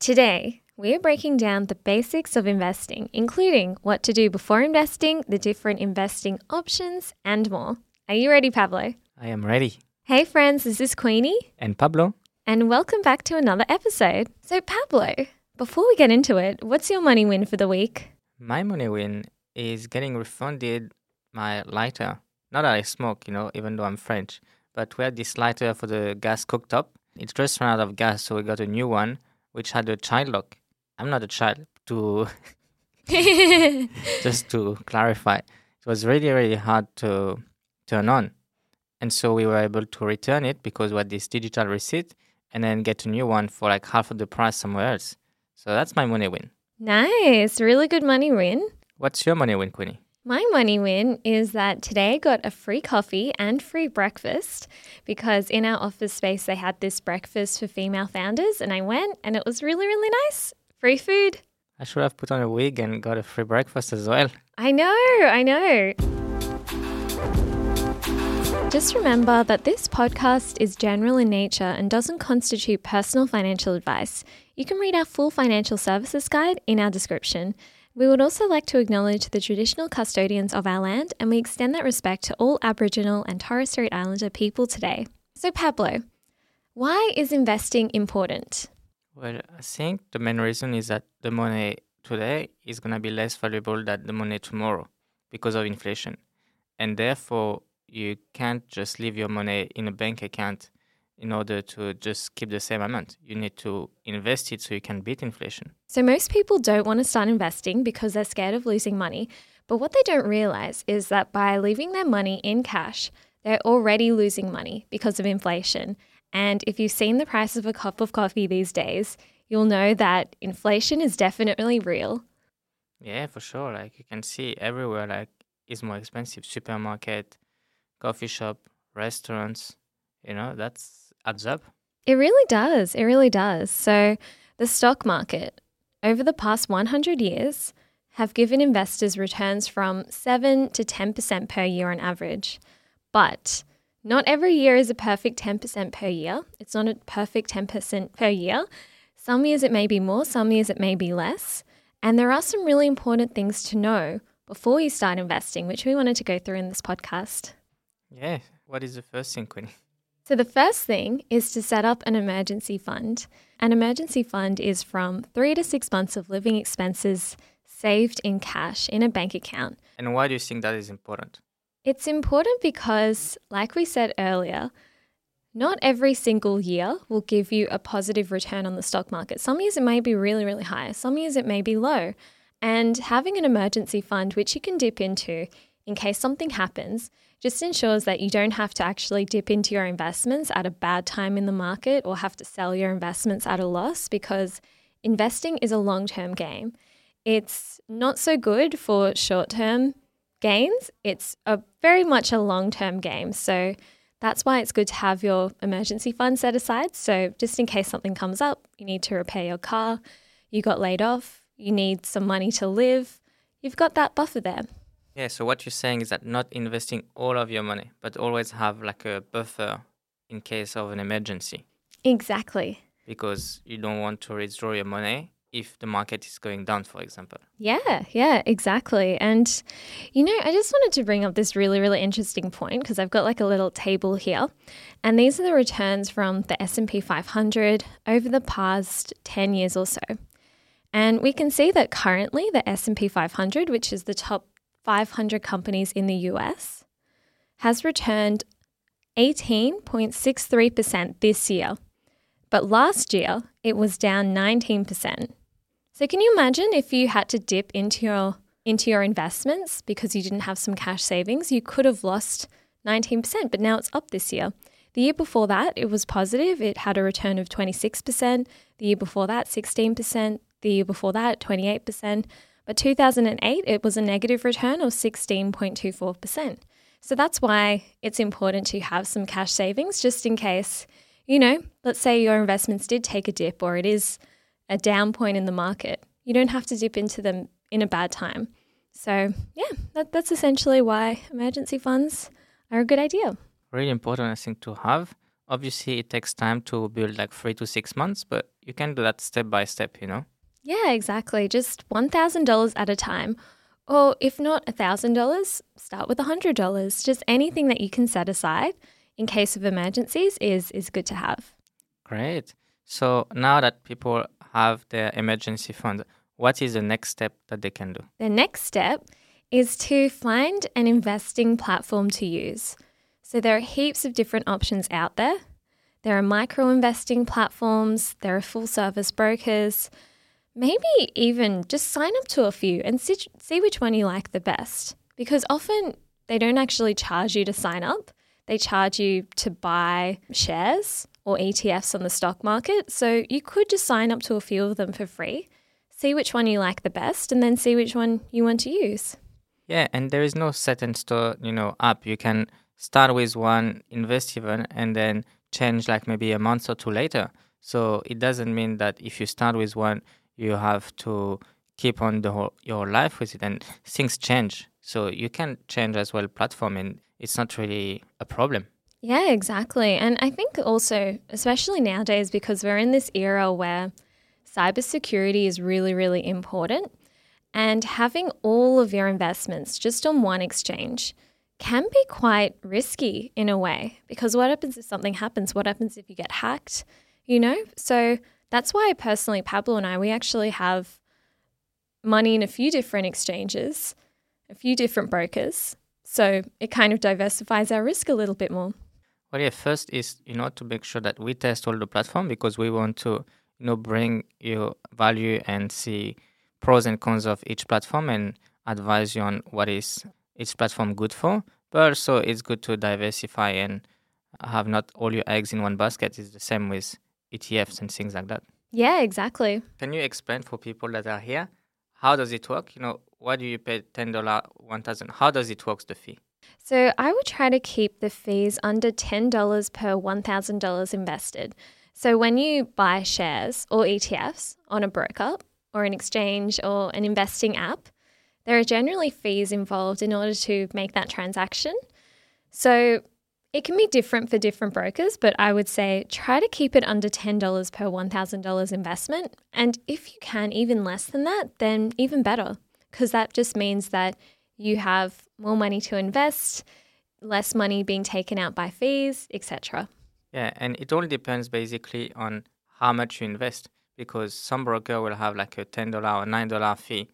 Today, we are breaking down the basics of investing, including what to do before investing, the different investing options, and more. Are you ready, Pablo? I am ready. Hey, friends, this is Queenie, And Pablo? and welcome back to another episode. So, Pablo, before we get into it, what's your money win for the week? My money win is getting refunded my lighter. Not that I smoke, you know, even though I'm French. But we had this lighter for the gas cooktop. It just ran out of gas, so we got a new one, which had a child lock. I'm not a child, to just to clarify. It was really, really hard to turn on. And so we were able to return it because we had this digital receipt and then get a new one for like half of the price somewhere else. So that's my money win. nice, really good money win. What's your money win, Queenie? My money win is that today I got a free coffee and free breakfast because in our office space they had this breakfast for female founders and I went and it was really, really nice. Free food. I should have put on a wig and got a free breakfast as well. I know, I know. Just remember that this podcast is general in nature and doesn't constitute personal financial advice. You can read our full financial services guide in our description. We would also like to acknowledge the traditional custodians of our land and we extend that respect to all Aboriginal and Torres Strait Islander people today. So, Pablo, why is investing important? Well, I think the main reason is that the money today is going to be less valuable than the money tomorrow because of inflation. And therefore, you can't just leave your money in a bank account in order to just keep the same amount. You need to invest it so you can beat inflation. So, most people don't want to start investing because they're scared of losing money. But what they don't realize is that by leaving their money in cash, they're already losing money because of inflation. And if you've seen the price of a cup of coffee these days, you'll know that inflation is definitely real. Yeah, for sure. Like you can see everywhere, like it's more expensive. Supermarket, coffee shop, restaurants. You know, that's adds up. It really does. It really does. So, the stock market over the past 100 years have given investors returns from 7 to 10% per year on average. But not every year is a perfect 10% per year. It's not a perfect 10% per year. Some years it may be more, some years it may be less. And there are some really important things to know before you start investing, which we wanted to go through in this podcast. Yeah. What is the first thing, Queenie? So, the first thing is to set up an emergency fund. An emergency fund is from three to six months of living expenses saved in cash in a bank account. And why do you think that is important? It's important because, like we said earlier, not every single year will give you a positive return on the stock market. Some years it may be really, really high, some years it may be low. And having an emergency fund, which you can dip into in case something happens, just ensures that you don't have to actually dip into your investments at a bad time in the market or have to sell your investments at a loss because investing is a long term game. It's not so good for short term gains, it's a very much a long term game. So that's why it's good to have your emergency fund set aside. So just in case something comes up, you need to repair your car, you got laid off, you need some money to live, you've got that buffer there. Yeah, so what you're saying is that not investing all of your money, but always have like a buffer in case of an emergency Exactly. because you don't want to withdraw your money if the market is going down, for example. Yeah, yeah, exactly. And you know, I just wanted to bring up this really really interesting point because I've got like a little table here. And these are the returns from the S&P 500 over the past 10 years or so. And we can see that currently the S&P 500, which is the top 500 companies in the US, has returned 18.63% this year. But last year, it was down 19%. So can you imagine if you had to dip into your into your investments because you didn't have some cash savings, you could have lost 19%, but now it's up this year. The year before that, it was positive. It had a return of 26%. The year before that, 16%. The year before that, 28%. But 2008, it was a negative return of 16.24%. So that's why it's important to have some cash savings just in case, you know, let's say your investments did take a dip or it is a down point in the market. You don't have to dip into them in a bad time. So, yeah, that, that's essentially why emergency funds are a good idea. Really important, I think, to have. Obviously, it takes time to build like three to six months, but you can do that step by step, you know? Yeah, exactly. Just $1,000 at a time. Or if not $1,000, start with $100. Just anything that you can set aside in case of emergencies is, is good to have. Great. So now that people have their emergency fund, what is the next step that they can do? The next step is to find an investing platform to use. So there are heaps of different options out there. There are micro investing platforms, there are full service brokers. Maybe even just sign up to a few and see which one you like the best. Because often they don't actually charge you to sign up, they charge you to buy shares or ETFs on the stock market. So you could just sign up to a few of them for free, see which one you like the best, and then see which one you want to use. Yeah, and there is no set and store, you know, app. You can start with one, invest even, and then change like maybe a month or two later. So it doesn't mean that if you start with one, you have to keep on the your life with it, and things change. So you can change as well platform, and it's not really a problem. Yeah, exactly. And I think also, especially nowadays, because we're in this era where cybersecurity is really, really important, and having all of your investments just on one exchange can be quite risky in a way because what happens if something happens? What happens if you get hacked? You know? So that's why personally, Pablo and I, we actually have money in a few different exchanges, a few different brokers. So it kind of diversifies our risk a little bit more. Well, yeah, first is, you know, to make sure that we test all the platform because we want to, you know, bring you value and see pros and cons of each platform and advise you on what is each platform good for. But also it's good to diversify and have not all your eggs in one basket. It's the same with ETFs and things like that. Yeah, exactly. Can you explain for people that are here how does it work? You know, why do you pay ten dollar, one thousand? How does it work the fee? So I would try to keep the fees under ten dollars per one thousand dollars invested. So when you buy shares or ETFs on a broker or an exchange or an investing app, there are generally fees involved in order to make that transaction. So it can be different for different brokers, but I would say try to keep it under $10 per $1,000 investment. And if you can, even less than that, then even better, because that just means that you have more money to invest, less money being taken out by fees, etc. Yeah, and it all depends basically on how much you invest because some broker will have like a $10 or $9 fee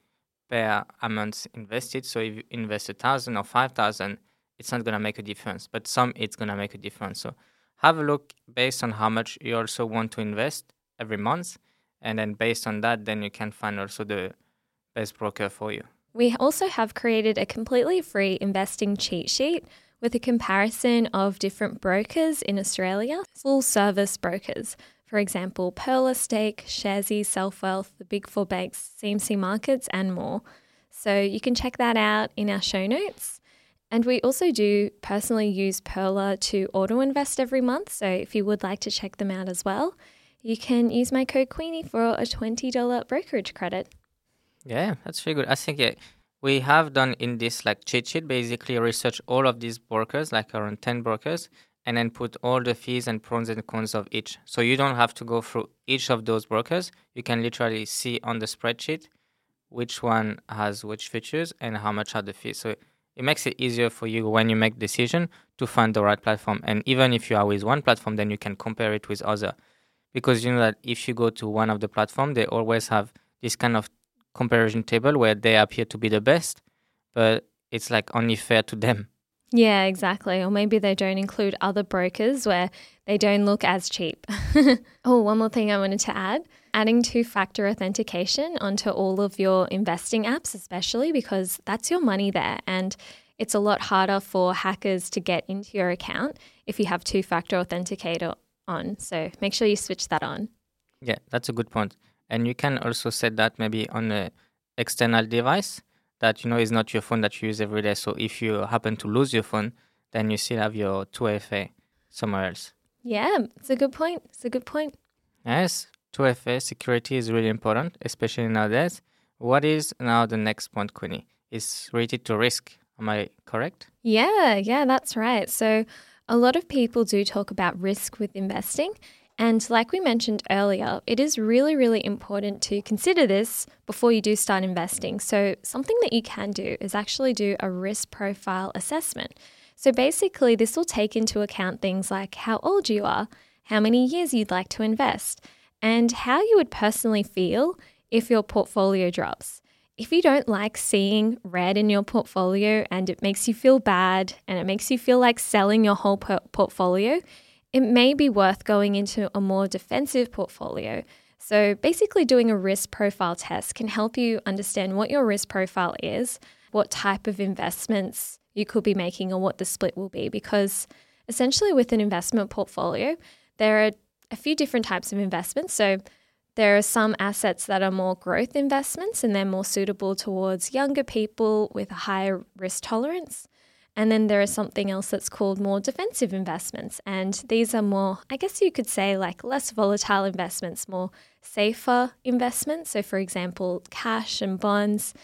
per amount invested. So if you invest a thousand or five thousand, it's not going to make a difference. But some, it's going to make a difference. So have a look based on how much you also want to invest every month. And then based on that, then you can find also the best broker for you. We also have created a completely free investing cheat sheet with a comparison of different brokers in Australia, full service brokers. For example, Pearler, Stake, Sharesies, Selfwealth, the Big Four banks, CMC Markets, and more. So you can check that out in our show notes. And we also do personally use Pearler to auto invest every month. So if you would like to check them out as well, you can use my code Queenie for a $20 brokerage credit. Yeah, that's really good. I think yeah, we have done in this like cheat sheet basically research all of these brokers, like around 10 brokers, and then put all the fees and pros and cons of each. So you don't have to go through each of those brokers. You can literally see on the spreadsheet which one has which features and how much are the fees. So it makes it easier for you when you make decision to find the right platform. And even if you are with one platform, then you can compare it with other. Because you know that if you go to one of the platform, they always have this kind of comparison table where they appear to be the best, but it's like only fair to them. Yeah, exactly. Or maybe they don't include other brokers where they don't look as cheap. oh, one more thing I wanted to add adding two factor authentication onto all of your investing apps, especially because that's your money there. And it's a lot harder for hackers to get into your account if you have two factor authenticator on. So make sure you switch that on. Yeah, that's a good point. And you can also set that maybe on an external device that you know is not your phone that you use every day. So if you happen to lose your phone, then you still have your 2FA somewhere else. Yeah, it's a good point. It's a good point. Yes, 2FA security is really important, especially nowadays. What is now the next point, Queenie? Is related to risk. Am I correct? Yeah, yeah, that's right. So a lot of people do talk about risk with investing. And like we mentioned earlier, it is really, really important to consider this before you do start investing. So, something that you can do is actually do a risk profile assessment. So, basically, this will take into account things like how old you are, how many years you'd like to invest, and how you would personally feel if your portfolio drops. If you don't like seeing red in your portfolio and it makes you feel bad and it makes you feel like selling your whole portfolio, it may be worth going into a more defensive portfolio. So, basically, doing a risk profile test can help you understand what your risk profile is, what type of investments you could be making, or what the split will be. Because essentially, with an investment portfolio, there are a few different types of investments. So, there are some assets that are more growth investments and they're more suitable towards younger people with a higher risk tolerance. And then there is something else that's called more defensive investments. And these are more, I guess you could say, like less volatile investments, more safer investments. So, for example, cash and bonds,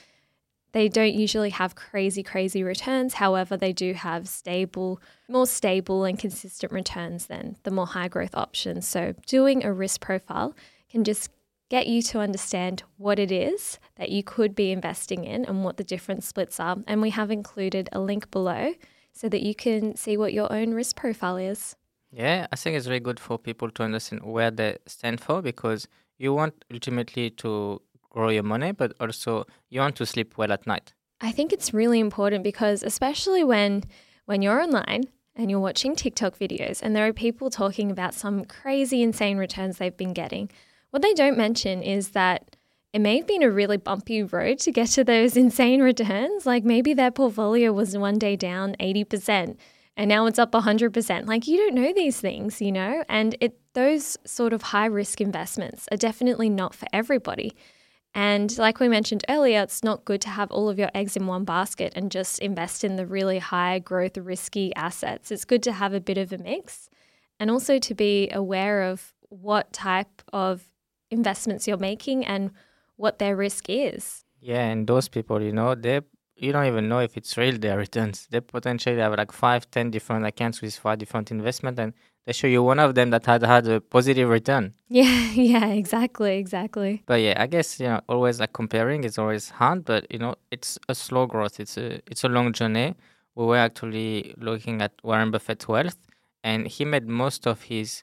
they don't usually have crazy, crazy returns. However, they do have stable, more stable and consistent returns than the more high growth options. So, doing a risk profile can just get you to understand what it is that you could be investing in and what the different splits are. And we have included a link below so that you can see what your own risk profile is. Yeah, I think it's very good for people to understand where they stand for because you want ultimately to grow your money, but also you want to sleep well at night. I think it's really important because especially when when you're online and you're watching TikTok videos and there are people talking about some crazy insane returns they've been getting what they don't mention is that it may have been a really bumpy road to get to those insane returns. Like maybe their portfolio was one day down 80% and now it's up 100%. Like you don't know these things, you know? And it those sort of high risk investments are definitely not for everybody. And like we mentioned earlier, it's not good to have all of your eggs in one basket and just invest in the really high growth risky assets. It's good to have a bit of a mix and also to be aware of what type of investments you're making and what their risk is. Yeah, and those people, you know, they you don't even know if it's real their returns. They potentially have like five, ten different accounts with five different investment, and they show you one of them that had had a positive return. Yeah, yeah, exactly, exactly. But yeah, I guess you know, always like comparing is always hard, but you know, it's a slow growth. It's a it's a long journey. We were actually looking at Warren Buffett's wealth, and he made most of his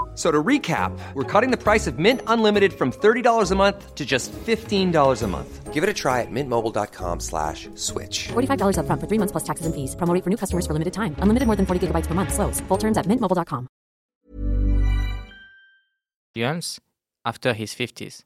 So to recap, we're cutting the price of Mint Unlimited from $30 a month to just $15 a month. Give it a try at mintmobile.com slash switch. $45 up front for three months plus taxes and fees. Promo for new customers for limited time. Unlimited more than 40 gigabytes per month. Slows. Full terms at mintmobile.com. After his 50s.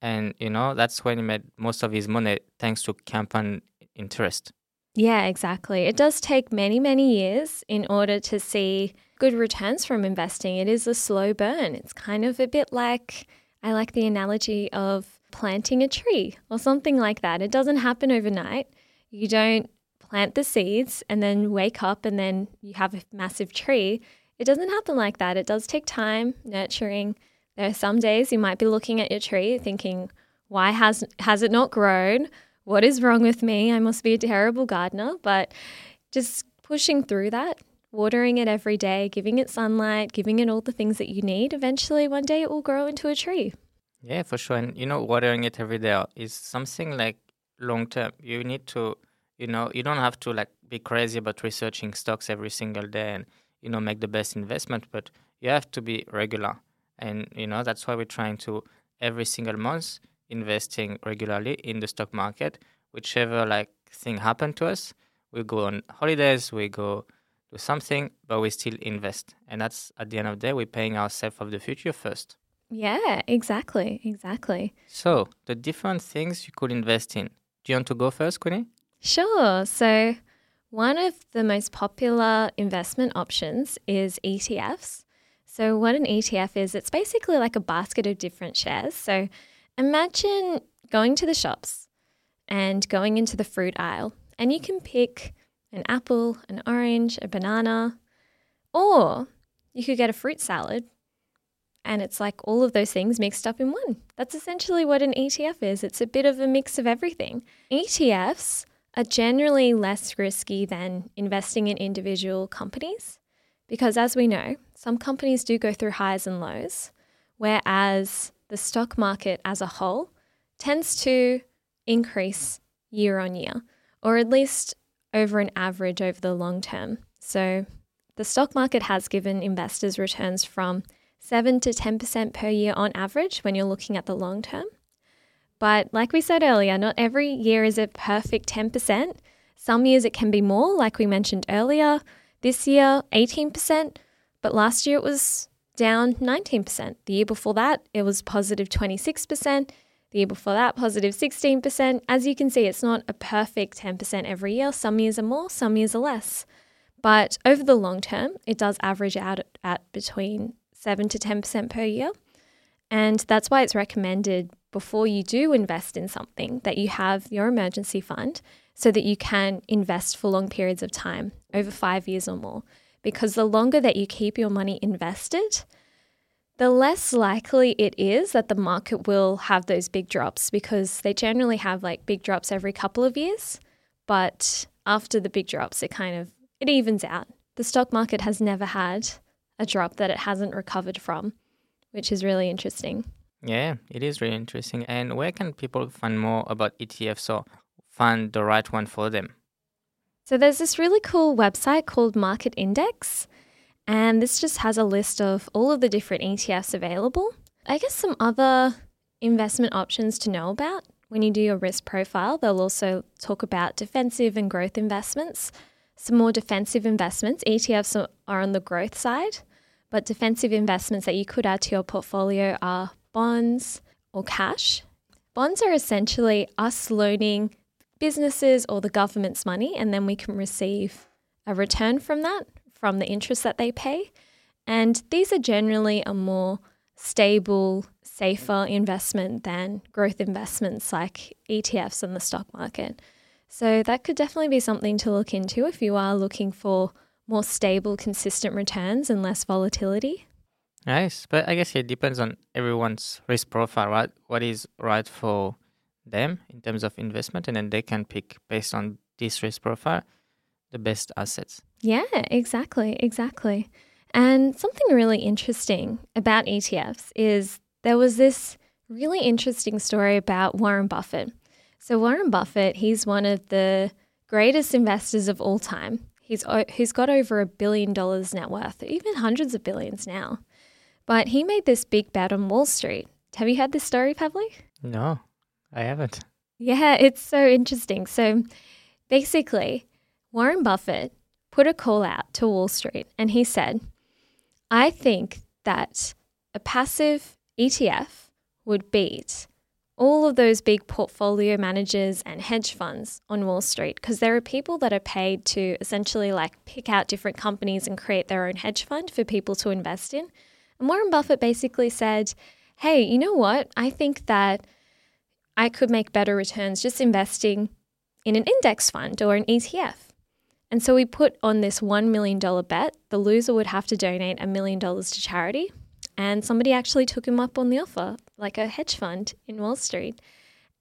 And, you know, that's when he made most of his money thanks to compound interest. Yeah, exactly. It does take many, many years in order to see good returns from investing. It is a slow burn. It's kind of a bit like, I like the analogy of planting a tree or something like that. It doesn't happen overnight. You don't plant the seeds and then wake up and then you have a massive tree. It doesn't happen like that. It does take time, nurturing. There are some days you might be looking at your tree thinking, why has has it not grown? What is wrong with me? I must be a terrible gardener, but just pushing through that watering it every day, giving it sunlight, giving it all the things that you need, eventually one day it will grow into a tree. Yeah, for sure. And you know, watering it every day is something like long term. You need to, you know, you don't have to like be crazy about researching stocks every single day and, you know, make the best investment, but you have to be regular. And, you know, that's why we're trying to every single month investing regularly in the stock market. Whichever like thing happened to us, we go on holidays, we go do something, but we still invest. And that's at the end of the day, we're paying ourselves of the future first. Yeah, exactly. Exactly. So the different things you could invest in. Do you want to go first, Queenie? Sure. So, one of the most popular investment options is ETFs. So, what an ETF is, it's basically like a basket of different shares. So, imagine going to the shops and going into the fruit aisle, and you can pick an apple, an orange, a banana, or you could get a fruit salad. And it's like all of those things mixed up in one. That's essentially what an ETF is. It's a bit of a mix of everything. ETFs are generally less risky than investing in individual companies because, as we know, some companies do go through highs and lows, whereas the stock market as a whole tends to increase year on year, or at least over an average over the long term. So, the stock market has given investors returns from 7 to 10% per year on average when you're looking at the long term. But like we said earlier, not every year is a perfect 10%. Some years it can be more, like we mentioned earlier. This year, 18%, but last year it was down 19%. The year before that, it was positive 26%. The year before that, positive 16%. As you can see, it's not a perfect 10% every year. Some years are more, some years are less. But over the long term, it does average out at between 7 to 10% per year. And that's why it's recommended before you do invest in something that you have your emergency fund so that you can invest for long periods of time, over five years or more. Because the longer that you keep your money invested, the less likely it is that the market will have those big drops because they generally have like big drops every couple of years. But after the big drops, it kind of it evens out. The stock market has never had a drop that it hasn't recovered from, which is really interesting. Yeah, it is really interesting. And where can people find more about ETFs or find the right one for them? So there's this really cool website called Market Index, and this just has a list of all of the different ETFs available. I guess some other investment options to know about when you do your risk profile, they'll also talk about defensive and growth investments. Some more defensive investments, ETFs are on the growth side, but defensive investments that you could add to your portfolio are bonds or cash. Bonds are essentially us loaning businesses or the government's money, and then we can receive a return from that, from the interest that they pay. And these are generally a more stable, safer investment than growth investments like ETFs and the stock market. So that could definitely be something to look into if you are looking for more stable, consistent returns and less volatility. Nice, but I guess it depends on everyone's risk profile, right? What is right for them in terms of investment, and then they can pick based on this risk profile the best assets. Yeah, exactly, exactly. And something really interesting about ETFs is there was this really interesting story about Warren Buffett. So Warren Buffett, he's one of the greatest investors of all time. He's he's got over a billion dollars net worth, even hundreds of billions now. But he made this big bet on Wall Street. Have you heard this story, Pavli? No, I haven't. Yeah, it's so interesting. So basically, Warren Buffett put a call out to Wall Street and he said, I think that a passive ETF would beat all of those big portfolio managers and hedge funds on Wall Street because there are people that are paid to essentially like pick out different companies and create their own hedge fund for people to invest in. And Warren Buffett basically said, hey, you know what? I think that I could make better returns just investing in an index fund or an ETF. And so we put on this $1 million bet. The loser would have to donate a million dollars to charity. And somebody actually took him up on the offer, like a hedge fund in Wall Street.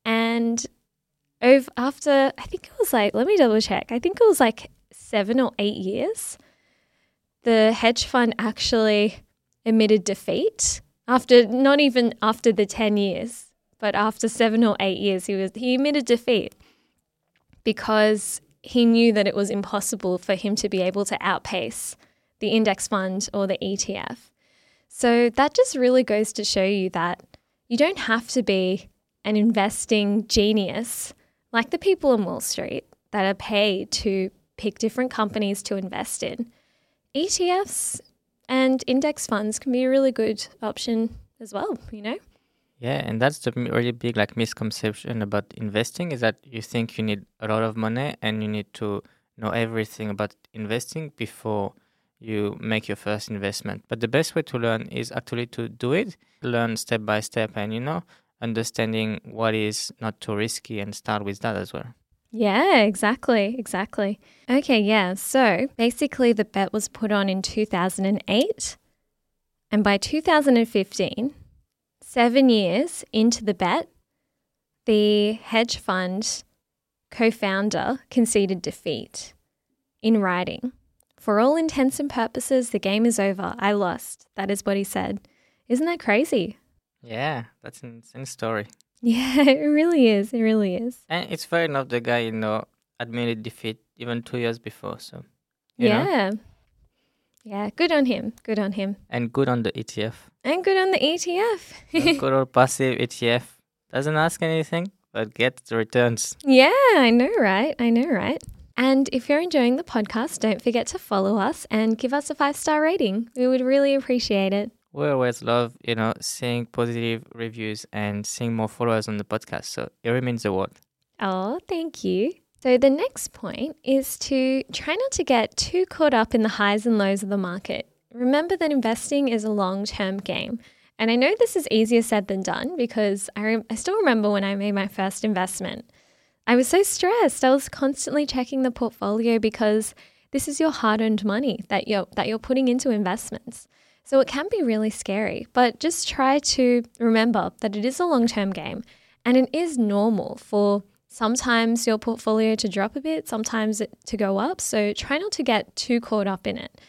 And over, after, I think it was like, let me double check, I think it was like seven or eight years, the hedge fund actually admitted defeat after not even after the 10 years, but after seven or eight years, he was he admitted defeat because he knew that it was impossible for him to be able to outpace the index fund or the ETF. So that just really goes to show you that you don't have to be an investing genius, like the people on Wall Street that are paid to pick different companies to invest in, ETFs and index funds can be a really good option as well, you know? Yeah, and that's the really big like misconception about investing is that you think you need a lot of money and you need to know everything about investing before you make your first investment. But the best way to learn is actually to do it, learn step by step and you know, understanding what is not too risky and start with that as well. Yeah, exactly, exactly. Okay, yeah. So basically, the bet was put on in 2008. And by 2015, seven years into the bet, the hedge fund co founder conceded defeat in writing. For all intents and purposes, the game is over. I lost. That is what he said. Isn't that crazy? Yeah, that's an insane story. Yeah, it really is. It really is. And it's fair enough the guy, you know, admitted defeat even two years before, so you know. yeah. Yeah, good on him. Good on him. And good on the ETF. And good on the ETF. Good old passive ETF. Doesn't ask anything, but gets the returns. yeah, I know, right? I know, right? And if you're enjoying the podcast, don't forget to follow us and give us a five star rating. We would really appreciate it. We always love, you know, seeing positive reviews and seeing more followers on the podcast. So it remains a word. Oh, thank you. So, the next point is to try not to get too caught up in the highs and lows of the market. Remember that investing is a long term game. And I know this is easier said than done because I, rem- I still remember when I made my first investment. I was so stressed. I was constantly checking the portfolio because this is your hard-earned money that you're that you're putting into investments. So it can be really scary, but just try to remember that it is a long-term game and it is normal for sometimes your portfolio to drop a bit, sometimes to go up. So try not to get too caught up in it.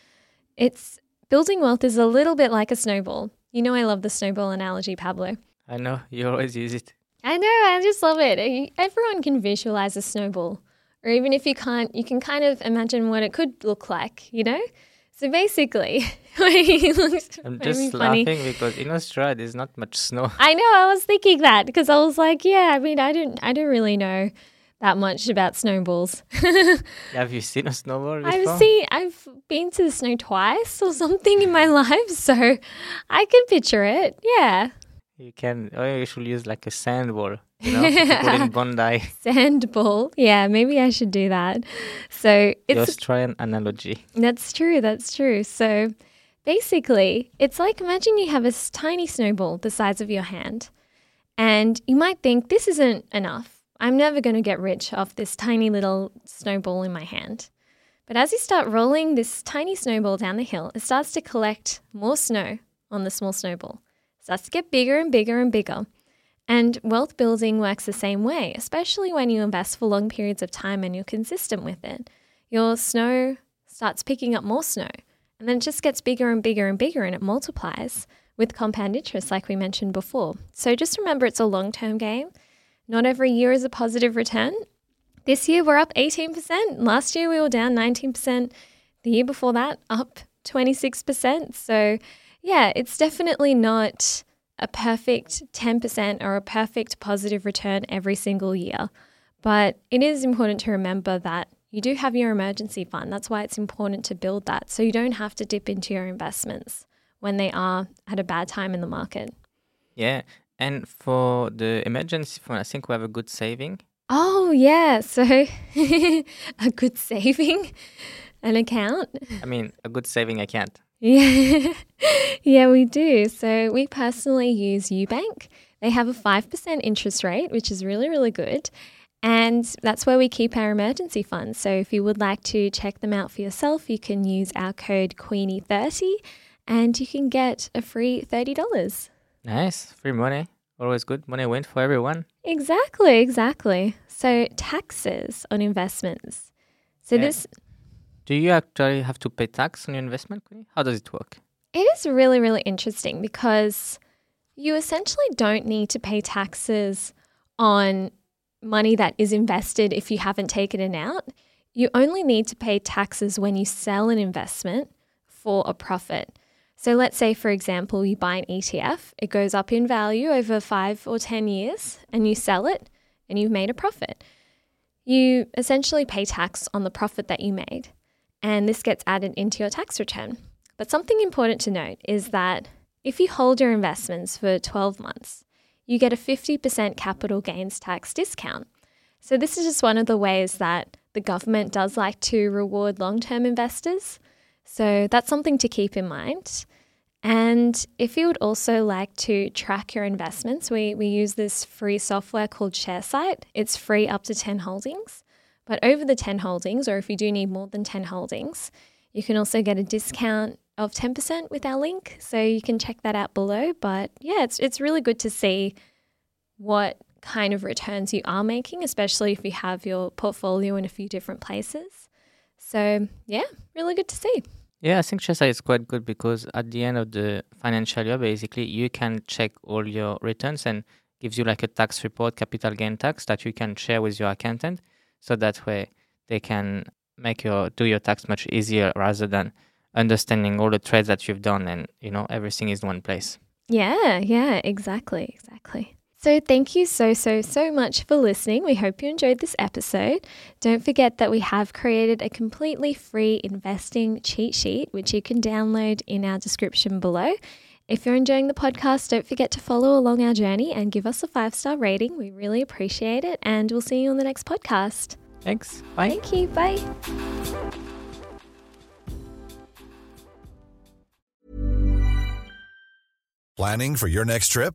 It's building wealth is a little bit like a snowball. You know I love the snowball analogy, Pablo. I know you always use it. I know, I just love it. Everyone can visualize a snowball. Or even if you can't, you can kind of imagine what it could look like, you know? So basically, I'm just funny. laughing because in Australia there's not much snow. I know, I was thinking that because I was like, yeah, I mean, I don't I don't really know that much about snowballs. Have you seen a snowball before? I've seen I've been to the snow twice or something in my life, so I can picture it. Yeah. You can. Or you should use like a sand ball. You know, in Bondi. Sand ball. Yeah, maybe I should do that. So it's Australian analogy. That's true. That's true. So basically, it's like imagine you have a tiny snowball the size of your hand, and you might think this isn't enough. I'm never going to get rich off this tiny little snowball in my hand. But as you start rolling this tiny snowball down the hill, it starts to collect more snow on the small snowball. It starts to get bigger and bigger and bigger. And wealth building works the same way, especially when you invest for long periods of time and you're consistent with it. Your snow starts picking up more snow, and then it just gets bigger and bigger and bigger and it multiplies with compound interest, like we mentioned before. So just remember it's a long term game. Not every year is a positive return. This year we're up 18%. Last year we were down 19%. The year before that, up 26%. So, yeah, it's definitely not a perfect 10% or a perfect positive return every single year. But it is important to remember that you do have your emergency fund. That's why it's important to build that so you don't have to dip into your investments when they are at a bad time in the market. Yeah. And for the emergency fund, I think we have a good saving. Oh, yeah. So a good saving, an account. I mean, a good saving account. Yeah, yeah, we do. So we personally use Ubank. They have a 5% interest rate, which is really, really good. And that's where we keep our emergency funds. So if you would like to check them out for yourself, you can use our code Queenie30 and you can get a free $30. Nice. Free money. Always good. Money went for everyone. Exactly, exactly. So taxes on investments. So Yeah. this Do you actually have to pay tax on your investment? How does it work? It is really, really interesting because you essentially don't need to pay taxes on money that is invested if you haven't taken it out. You only need to pay taxes when you sell an investment for a profit. So let's say, for example, you buy an ETF, it goes up in value over five or 10 years, and you sell it and you've made a profit. You essentially pay tax on the profit that you made, and this gets added into your tax return. But something important to note is that if you hold your investments for 12 months, you get a 50% capital gains tax discount. So, this is just one of the ways that the government does like to reward long term investors. So, that's something to keep in mind. And if you would also like to track your investments, we, we use this free software called Sharesight. It's free up to 10 holdings. But over the 10 holdings, or if you do need more than 10 holdings, you can also get a discount of 10% with our link. So you can check that out below. But yeah, it's, it's really good to see what kind of returns you are making, especially if you have your portfolio in a few different places. So yeah, really good to see. Yeah, I think Sharesight is quite good because at the end of the financial year, basically, you can check all your returns and gives you like a tax report, capital gain tax that you can share with your accountant. So that way they can make your do your tax much easier rather than understanding all the trades that you've done and you know everything is in one place. Yeah, yeah, exactly, exactly. So, thank you so, so, so much for listening. We hope you enjoyed this episode. Don't forget that we have created a completely free investing cheat sheet, which you can download in our description below. If you're enjoying the podcast, don't forget to follow along our journey and give us a five star rating. We really appreciate it. And we'll see you on the next podcast. Thanks. Bye. Thank you. Bye. Planning for your next trip?